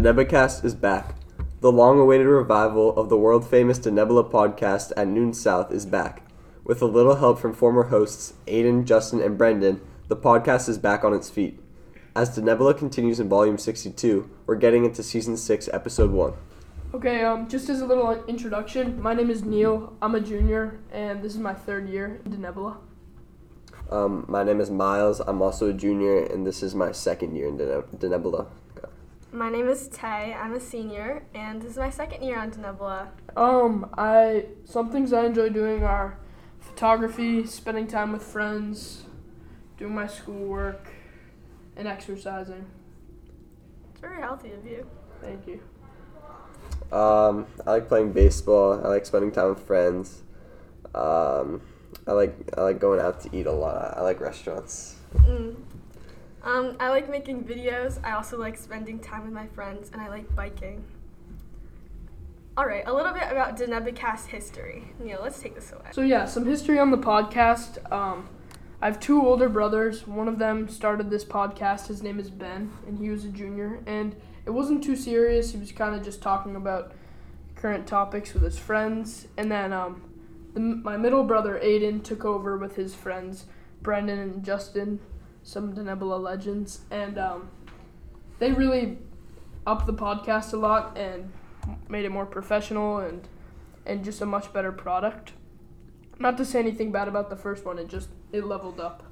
Denebacast is back. The long awaited revival of the world famous Denebola podcast at Newton South is back. With a little help from former hosts Aiden, Justin, and Brendan, the podcast is back on its feet. As Denebola continues in volume 62, we're getting into season 6, episode 1. Okay, um, just as a little introduction, my name is Neil. I'm a junior, and this is my third year in Denebola. Um, my name is Miles. I'm also a junior, and this is my second year in Dene- Denebola. My name is Tay. I'm a senior, and this is my second year on Denebola. Um, I some things I enjoy doing are photography, spending time with friends, doing my schoolwork, and exercising. It's very healthy of you. Thank you. Um, I like playing baseball. I like spending time with friends. Um, I like I like going out to eat a lot. I like restaurants. Mm. Um, I like making videos. I also like spending time with my friends, and I like biking. All right, a little bit about Denebicast history. Neil, let's take this away. So yeah, some history on the podcast. Um, I have two older brothers. One of them started this podcast. His name is Ben, and he was a junior. And it wasn't too serious. He was kind of just talking about current topics with his friends. And then um, the, my middle brother Aiden took over with his friends Brendan and Justin, some Denebola legends, and um, they really upped the podcast a lot and made it more professional and and just a much better product. Not to say anything bad about the first one, it just it leveled up.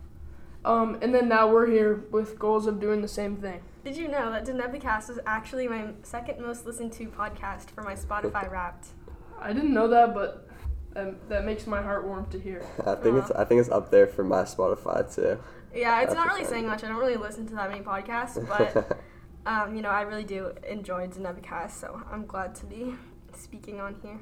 Um, and then now we're here with goals of doing the same thing. Did you know that Denebicast is actually my second most listened to podcast for my Spotify Wrapped? I didn't know that, but um, that makes my heart warm to hear. I think it's I think it's up there for my Spotify too. Yeah, it's That's not really saying much. I don't really listen to that many podcasts, but um, you know, I really do enjoy Denebicast, so I'm glad to be speaking on here.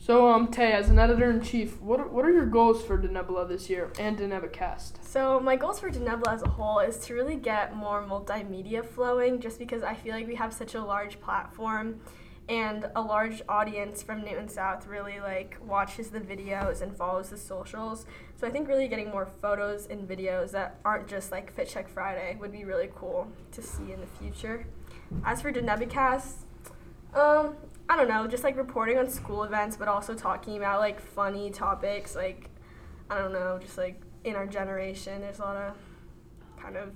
So, um, Tay, as an editor in chief, what are, what are your goals for Denebola this year and Denebacast? So my goals for Denebola as a whole is to really get more multimedia flowing, just because I feel like we have such a large platform, and a large audience from Newton South really like watches the videos and follows the socials. So I think really getting more photos and videos that aren't just like Fit Check Friday would be really cool to see in the future. As for Denebicast, um, I don't know, just like reporting on school events, but also talking about like funny topics, like I don't know, just like in our generation, there's a lot of kind of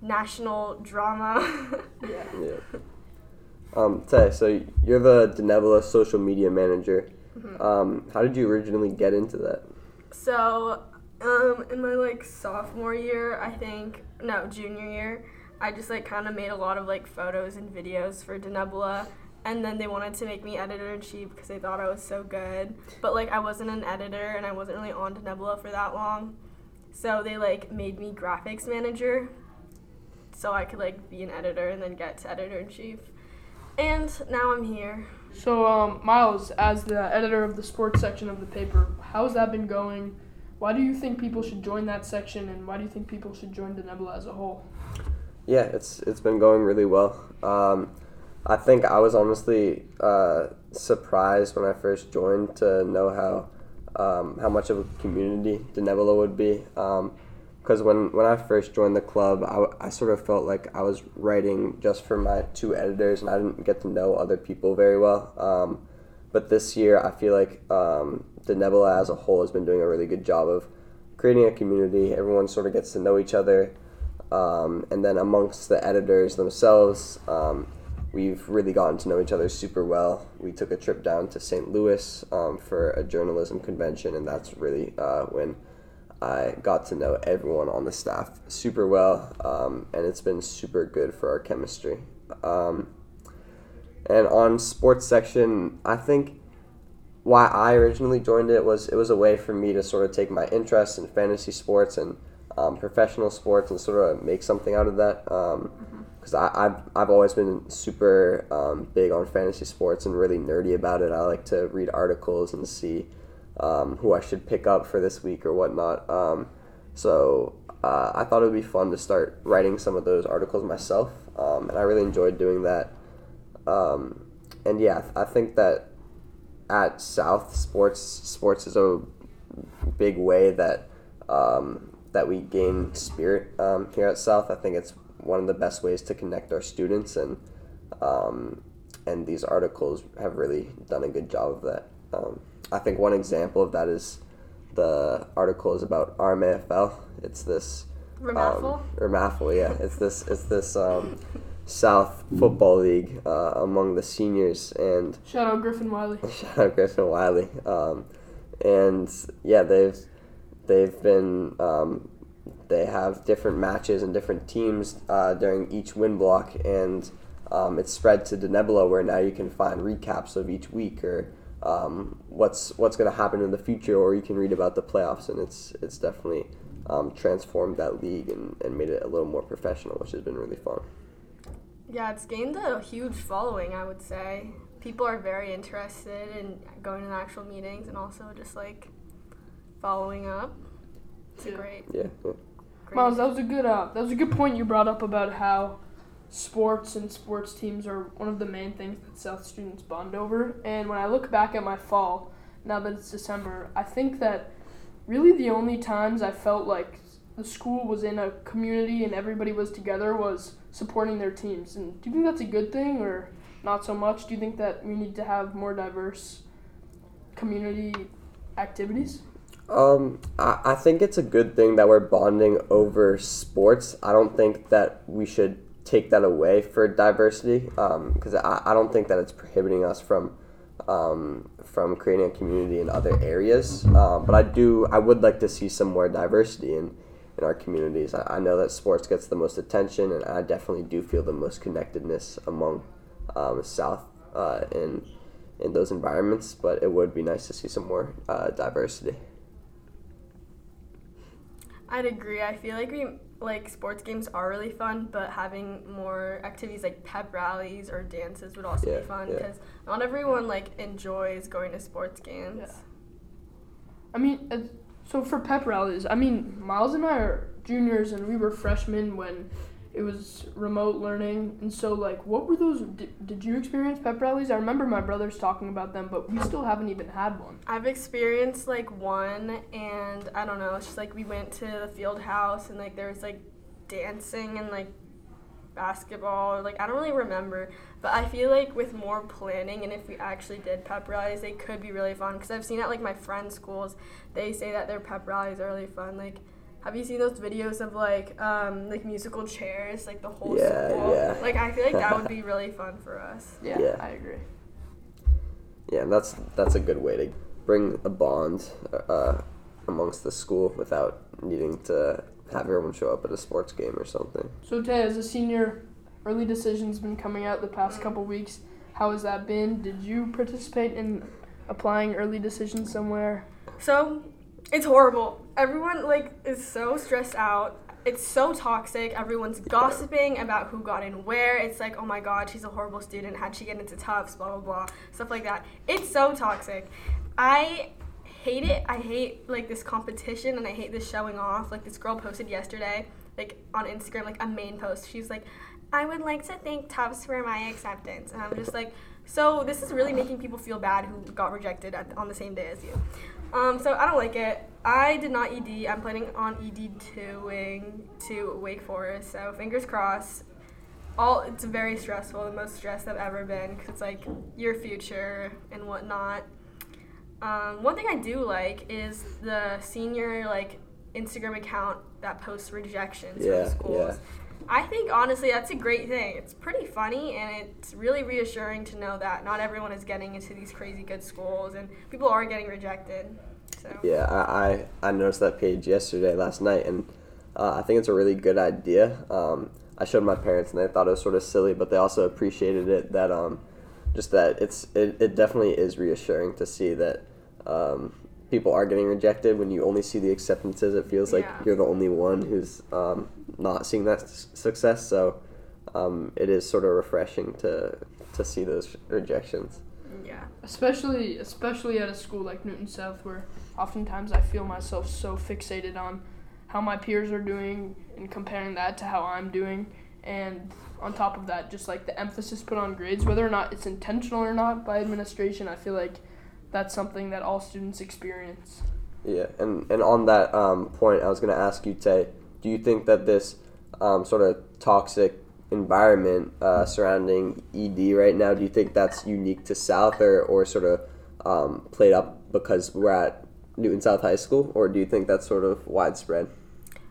national drama. Yeah. Yeah. Um, Tay, so you're the Denebola social media manager. Um, how did you originally get into that? so, um, in my like sophomore year, I think, no, junior year, I just like kind of made a lot of like photos and videos for Denebola. And then they wanted to make me editor in chief because they thought I was so good. But like I wasn't an editor and I wasn't really on Denebola for that long. So they like made me graphics manager so I could like be an editor and then get to editor in chief. And now I'm here. So, um, Miles, as the editor of the sports section of the paper, how's that been going? Why do you think people should join that section, and why do you think people should join Denebola as a whole? Yeah, it's it's been going really well. Um, I think I was honestly uh, surprised when I first joined to know how um, how much of a community Denebola would be. Because when, when I first joined the club, I, I sort of felt like I was writing just for my two editors, and I didn't get to know other people very well. Um, but this year, I feel like um, Nebula as a whole has been doing a really good job of creating a community. Everyone sort of gets to know each other. Um, and then amongst the editors themselves, um, we've really gotten to know each other super well. We took a trip down to St. Louis um, for a journalism convention, and that's really uh, when I got to know everyone on the staff super well, um, and it's been super good for our chemistry. Um, and on sports section, I think why I originally joined it was it was a way for me to sort of take my interest in fantasy sports and um, professional sports and sort of make something out of that. Because I I've, I've always been super um, big on fantasy sports and really nerdy about it. I like to read articles and see um, who I should pick up for this week or whatnot. Um, so uh, I thought it would be fun to start writing some of those articles myself, um, and I really enjoyed doing that. Um, and yeah, I think that at South sports sports is a big way that um, that we gain spirit um, here at South. I think it's one of the best ways to connect our students, and and these articles have really done a good job of that. Um, I think one example of that is the article is about RMAFL. It's this Ramaffle? um, yeah. It's this it's this um, South Football League uh, among the seniors and Shout out Griffin Wiley. shout out Griffin Wiley. Um, and yeah, they've they've been um, they have different matches and different teams uh, during each win block, and um, it's spread to Denebola where now you can find recaps of each week or um, what's what's going to happen in the future, or you can read about the playoffs, and it's it's definitely um, transformed that league and, and made it a little more professional, which has been really fun. Yeah, it's gained a huge following, I would say. People are very interested in going to the actual meetings and also just like following up. It's a Yeah. great, Yeah, yeah. great. Miles, that was a good uh, that was a good point you brought up about how sports and sports teams are one of the main things that South students bond over. And when I look back at my fall, now that it's December, I think that really the only times I felt like the school was in a community and everybody was together was supporting their teams. And do you think that's a good thing or not so much? Do you think that we need to have more diverse community activities? Um, I, I think it's a good thing that we're bonding over sports. I don't think that we should take that away for diversity because I, I don't think that it's prohibiting us from um, from creating a community in other areas. Um, but I do I would like to see some more diversity in in our communities. I, I know that sports gets the most attention, and I definitely do feel the most connectedness among um, South uh, in in those environments. But it would be nice to see some more uh, diversity. I'd agree. I feel like we like sports games are really fun, but having more activities like pep rallies or dances would also Yeah, be fun yeah. because not everyone like enjoys going to sports games. Yeah. I mean, uh, so for pep rallies, I mean, Miles and I are juniors, and we were freshmen when it was remote learning. And so, like, what were those? Did, did you experience pep rallies? I remember my brothers talking about them, but we still haven't even had one. I've experienced like one, and I don't know. It's just like we went to the field house, and like there was like dancing and like basketball. Like I don't really remember, but I feel like with more planning, and if we actually did pep rallies, they could be really fun. Because I've seen at like my friends' schools, they say that their pep rallies are really fun. Like. Have you seen those videos of like um, like musical chairs, like the whole Yeah, school? yeah. Like I feel like that would be really fun for us. Yeah, Yeah. I agree. Yeah, and that's that's a good way to bring a bond uh, amongst the school without needing to have everyone show up at a sports game or something. So, Tay, as a senior, early decisions been coming out the past couple weeks. How has that been? Did you participate in applying early decisions somewhere? So it's horrible. Everyone like is so stressed out. It's so toxic. Everyone's gossiping about who got in where. It's like, oh my god, she's a horrible student. How'd she get into Tufts? Blah blah blah. Stuff like that. It's so toxic. I hate it. I hate like this competition and I hate this showing off. Like this girl posted yesterday, like on Instagram, like a main post. She's like, I would like to thank Tufts for my acceptance. And I'm just like, so this is really making people feel bad who got rejected at, on the same day as you. Um, so I don't like it. I did not ED. I'm planning on ED toing to Wake Forest. So fingers crossed. All it's very stressful. The most stressed I've ever been because it's like your future and whatnot. Um, one thing I do like is the senior like Instagram account that posts rejections Yeah, from schools. yeah. I think honestly that's a great thing. It's pretty funny and it's really reassuring to know that not everyone is getting into these crazy good schools and people are getting rejected. So Yeah, I, I, I noticed that page yesterday, last night, and uh, I think it's a really good idea. Um, I showed my parents, and they thought it was sort of silly, but they also appreciated it. That um, just that it's it, it definitely is reassuring to see that um, people are getting rejected. When you only see the acceptances, it feels like Yeah. you're the only one who's um, not seeing that s- success. So um, it is sort of refreshing to to see those rejections. yeah. especially especially at a school like Newton South where oftentimes I feel myself so fixated on how my peers are doing and comparing that to how I'm doing and on top of that just like the emphasis put on grades whether or not it's intentional or not by administration I feel like that's something that all students experience Yeah, and and on that um, point, I was going to ask you, Tay, do you think that this um, sort of toxic environment uh, surrounding ED right now. Do you think that's unique to South or, or sort of um, played up because we're at Newton South High School, or do you think that's sort of widespread?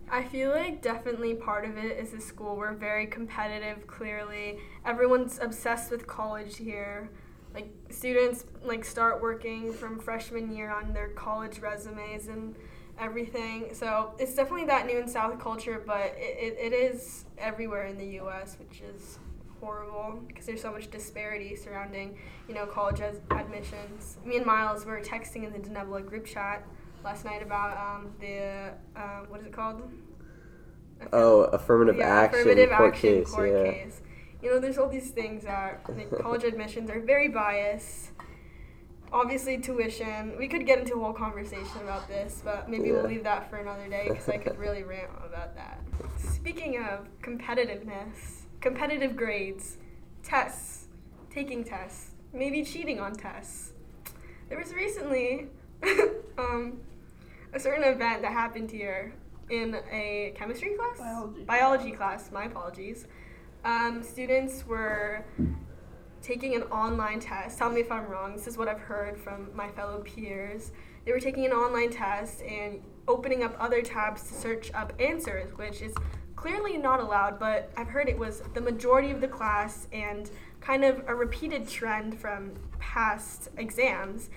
I feel like definitely part of it is the school. We're very competitive, clearly. Everyone's obsessed with college here. Like, students, like, start working from freshman year on their college resumes and everything. So it's definitely that Newton South culture, but it, it, it is everywhere in the U.S., which is horrible because there's so much disparity surrounding, you know, college admissions. Me and Miles were texting in the Denebola group chat last night about um, the uh, what is it called? Oh, affirmative yeah, action affirmative court action case. court yeah. case. You know, there's all these things that like, college admissions are very biased. Obviously, tuition. We could get into a whole conversation about this, but maybe we'll leave that for another day because I could really rant about that. Speaking of competitiveness, competitive grades, tests, taking tests, maybe cheating on tests. There was recently um, a certain event that happened here in a chemistry class? Biology. Biology class, my apologies. Um, students were taking an online test. Tell me if I'm wrong. This is what I've heard from my fellow peers. They were taking an online test and opening up other tabs to search up answers, which is clearly not allowed, but I've heard it was the majority of the class and kind of a repeated trend from past exams.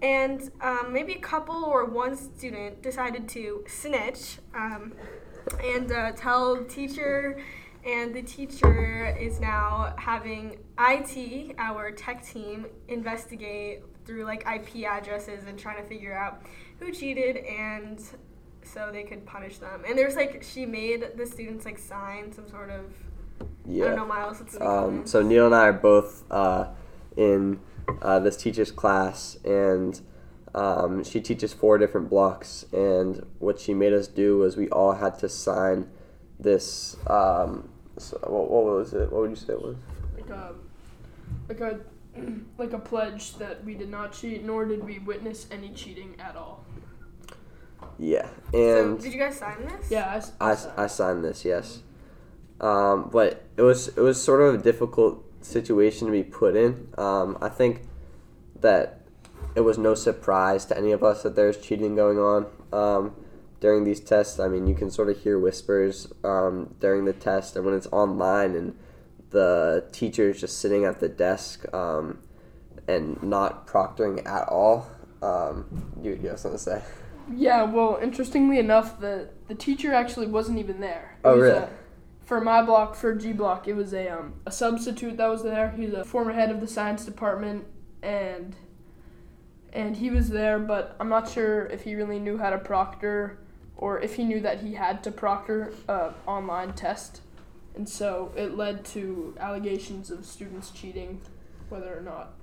And um, maybe a couple or one student decided to snitch um, and uh, tell teacher and the teacher is now having IT, our tech team, investigate through like IP addresses and trying to figure out who cheated and so they could punish them. And there's like she made the students like sign some sort of I Yeah. don't know Miles. Um, so Neil and I are both uh, in uh, this teacher's class, and um, she teaches four different blocks. And what she made us do was we all had to sign this. Um, so what, what was it? What would you say it was? like a like a like a pledge that we did not cheat, nor did we witness any cheating at all. Yeah, so and did you guys sign this? Yeah, I s- I, signed. I signed this, yes. Um, but it was it was sort of a difficult situation to be put in. Um, I think that it was no surprise to any of us that there's cheating going on um, during these tests. I mean, you can sort of hear whispers um, during the test, and when it's online and the teacher is just sitting at the desk um, and not proctoring at all. Um, you, you have something to say? Yeah, well, interestingly enough, the the teacher actually wasn't even there. It Oh, really? a- for my block, for G block, it was a um, a substitute that was there. He's a former head of the science department, and and he was there, but I'm not sure if he really knew how to proctor or if he knew that he had to proctor an online test, and so it led to allegations of students cheating, whether or not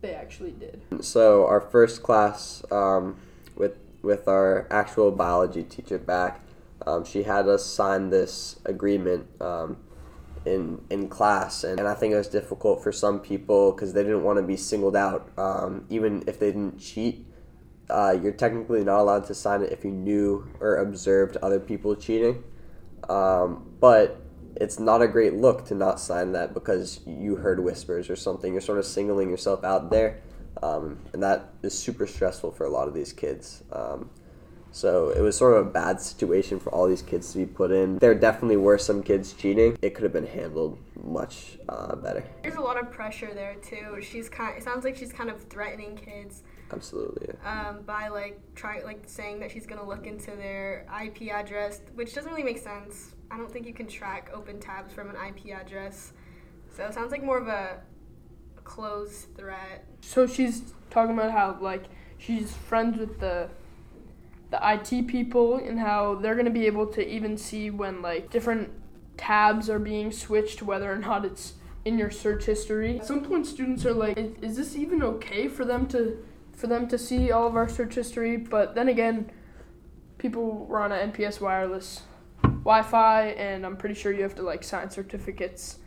they actually did. So our first class um, with with our actual biology teacher back, um, she had us sign this agreement um, in in class, and, and I think it was difficult for some people because they didn't want to be singled out, um, even if they didn't cheat. Uh, you're technically not allowed to sign it if you knew or observed other people cheating, um, but it's not a great look to not sign that because you heard whispers or something. You're sort of singling yourself out there, um, and that is super stressful for a lot of these kids. Um, so it was sort of a bad situation for all these kids to be put in. There definitely were some kids cheating. It could have been handled much uh, better. There's a lot of pressure there too. She's kind. It sounds like she's kind of threatening kids Absolutely. yeah. um, by like trying, like saying that she's gonna look into their IP address, which doesn't really make sense. I don't think you can track open tabs from an IP address. So it sounds like more of a closed threat. So she's talking about how like she's friends with the the IT people and how they're gonna be able to even see when like different tabs are being switched, whether or not it's in your search history. At some point, students are like, is, is this even okay for them to for them to see all of our search history? But then again, people were on a NPS wireless Wi-Fi, and I'm pretty sure you have to like sign certificates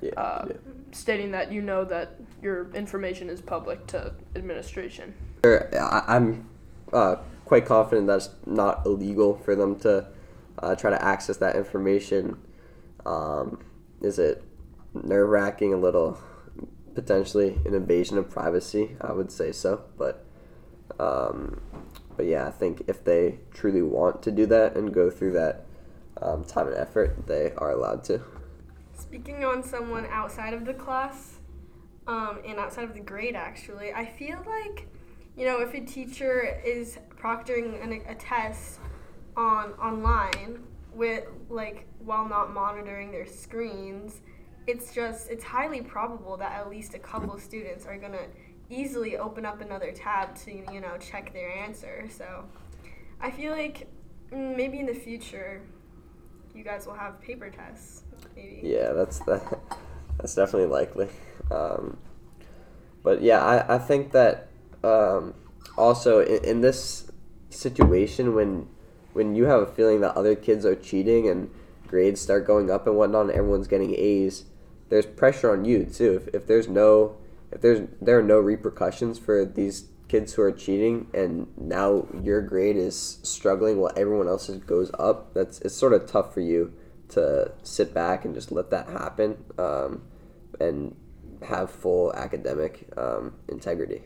Yeah. uh, yeah. stating that you know that your information is public to administration. I'm uh, quite confident that's not illegal for them to uh, try to access that information. Um, is it nerve wracking a little? Potentially an invasion of privacy, I would say so. But, um, but yeah, I think if they truly want to do that and go through that um, time and effort, they are allowed to. Speaking on someone outside of the class, um, and outside of the grade, actually, I feel like, you know, if a teacher is proctoring an, a test on online with like while not monitoring their screens, it's just it's highly probable that at least a couple students are gonna easily open up another tab to you know check their answer. So I feel like mm, maybe in the future you guys will have paper tests. Maybe. Yeah, that's that. That's definitely likely. Um, but yeah, I, I think that um, also in, in this situation when when you have a feeling that other kids are cheating and grades start going up and whatnot and everyone's getting A's, there's pressure on you too. If, if there's no if there's there are no repercussions for these kids who are cheating and now your grade is struggling while everyone else's goes up, that's it's sort of tough for you to sit back and just let that happen um, and have full academic um, integrity.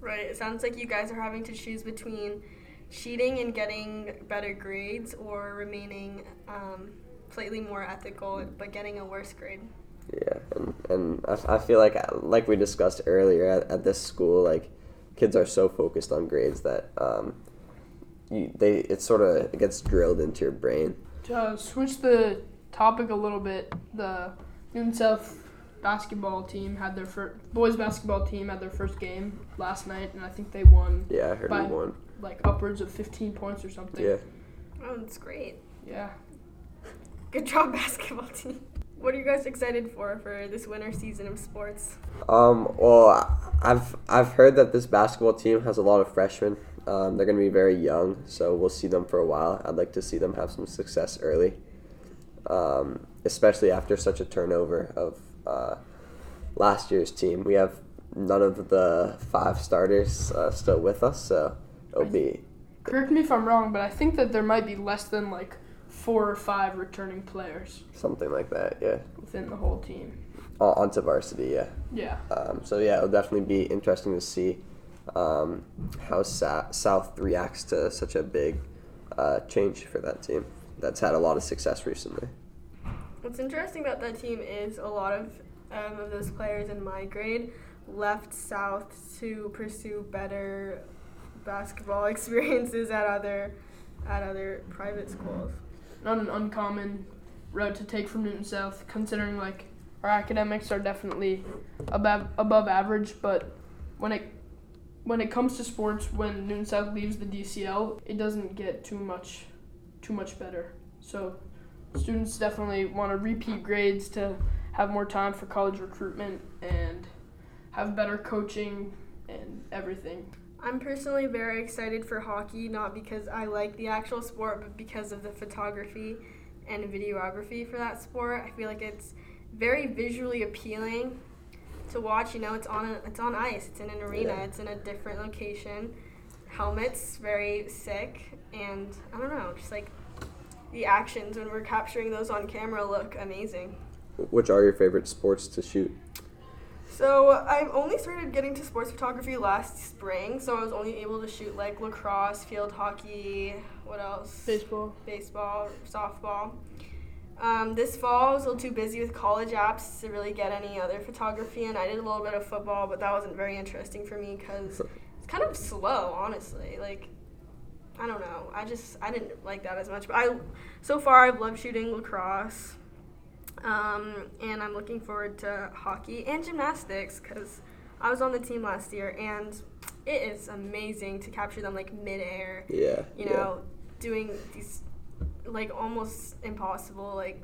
Right. It sounds like you guys are having to choose between cheating and getting better grades or remaining um, slightly more ethical but getting a worse grade. Yeah, and, and I, I feel like like we discussed earlier at, at this school, like kids are so focused on grades that um, you, they it sort of it gets drilled into your brain. To switch the topic a little bit, the Newton South basketball team had their first boys basketball team had their first game last night, and I think they won. Yeah, I heard By- we won. like upwards of 15 points or something. Yeah. Oh, that's great. Yeah. Good job, basketball team. What are you guys excited for for this winter season of sports? Um, well, I've I've heard that this basketball team has a lot of freshmen. Um, they're going to be very young, so we'll see them for a while. I'd like to see them have some success early, um, especially after such a turnover of uh, last year's team. We have none of the five starters uh, still with us, so it'll be Correct me if I'm wrong, but I think that there might be less than like four or five returning players something like that. Yeah, within the whole team. On- onto varsity. Yeah. Yeah. Um, so yeah, it'll definitely be interesting to see um, how Sa- South reacts to such a big uh, change for that team that's had a lot of success recently. What's interesting about that team is a lot of um, of those players in my grade left South to pursue better basketball experiences at other at other private schools. Not an uncommon route to take from Newton South, considering like our academics are definitely above above average, but when it when it comes to sports, when Newton South leaves the DCL, it doesn't get too much too much better. So students definitely want to repeat grades to have more time for college recruitment and have better coaching and everything. I'm personally very excited for hockey, not because I like the actual sport, but because of the photography and videography for that sport. I feel like it's very visually appealing to watch. You know, it's on a, it's on ice, it's in an arena, Yeah. it's in a different location. Helmets very sick, and I don't know, just like the actions when we're capturing those on camera look amazing. Which are your favorite sports to shoot? So I've only started getting to sports photography last spring, so I was only able to shoot like lacrosse, field hockey, what else? Baseball. Baseball, softball. Um, this fall I was a little too busy with college apps to really get any other photography, and I did a little bit of football, but that wasn't very interesting for me because it's kind of slow, honestly. Like, I don't know. I just I didn't like that as much. But I so far I've loved shooting lacrosse. Um, and I'm looking forward to hockey and gymnastics because I was on the team last year and it is amazing to capture them like midair. Yeah. You know, doing these like almost impossible like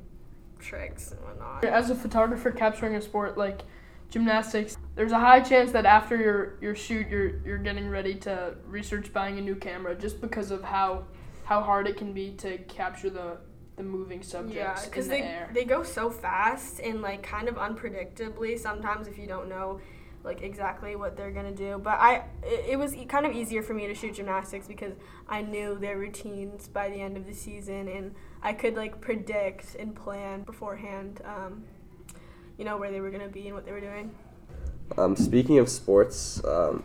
tricks and whatnot. As a photographer capturing a sport like gymnastics, there's a high chance that after your, your shoot you're you're getting ready to research buying a new camera just because of how how hard it can be to capture the the moving Yeah, subjects in because the they air. they go so fast and like kind of unpredictably. Sometimes if you don't know like exactly what they're gonna do. But I, it, it was e- kind of easier for me to shoot gymnastics because I knew their routines by the end of the season, and I could like predict and plan beforehand. Um, you know where they were gonna be and what they were doing. Um, speaking of sports, um,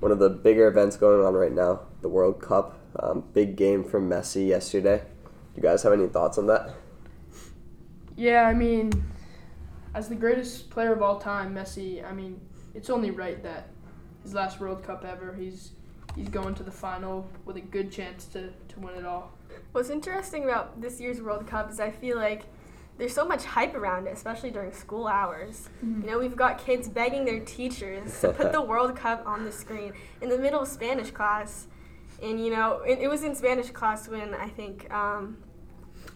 one of the bigger events going on right now, the World Cup. Um, big game from Messi yesterday. You guys have any thoughts on that? Yeah, I mean, as the greatest player of all time, Messi. I mean, it's only right that his last World Cup ever, he's he's going to the final with a good chance to, to win it all. What's interesting about this year's World Cup is I feel like there's so much hype around it, especially during school hours. You know, we've got kids begging their teachers to put the World Cup on the screen in the middle of Spanish class. And, you know, it, it was in Spanish class when I think um,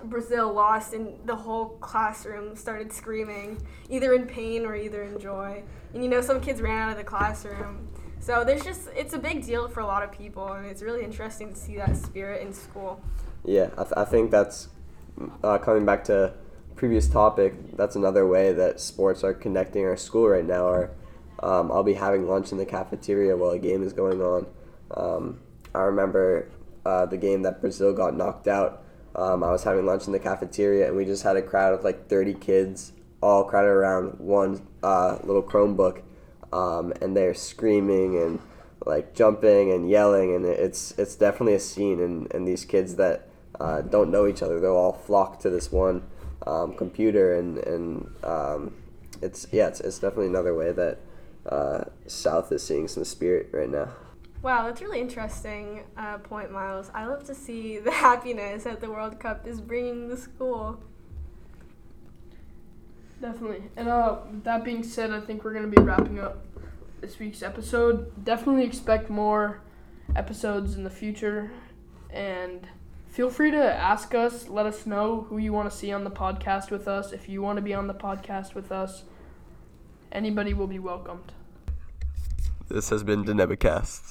Brazil lost, and the whole classroom started screaming, either in pain or either in joy. And, you know, some kids ran out of the classroom. So there's just, it's a big deal for a lot of people, and it's really interesting to see that spirit in school. Yeah, I, th- I think that's uh, coming back to previous topic. That's another way that sports are connecting our school right now. Or um, I'll be having lunch in the cafeteria while a game is going on. Um, I remember uh, the game that Brazil got knocked out. Um, I was having lunch in the cafeteria, and we just had a crowd of like 30 kids, all crowded around one uh, little Chromebook, um, and they're screaming and like jumping and yelling, and it's it's definitely a scene. And, and these kids that uh, don't know each other, they'll all flock to this one um, computer, and and um, it's yeah, it's, it's definitely another way that uh, South is seeing some spirit right now. Wow, that's really interesting uh, point, Miles. I love to see the happiness that the World Cup is bringing the school. Definitely. And uh, that being said, I think we're going to be wrapping up this week's episode. Definitely expect more episodes in the future. And feel free to ask us, let us know who you want to see on the podcast with us. If you want to be on the podcast with us, anybody will be welcomed. This has been Denebicast.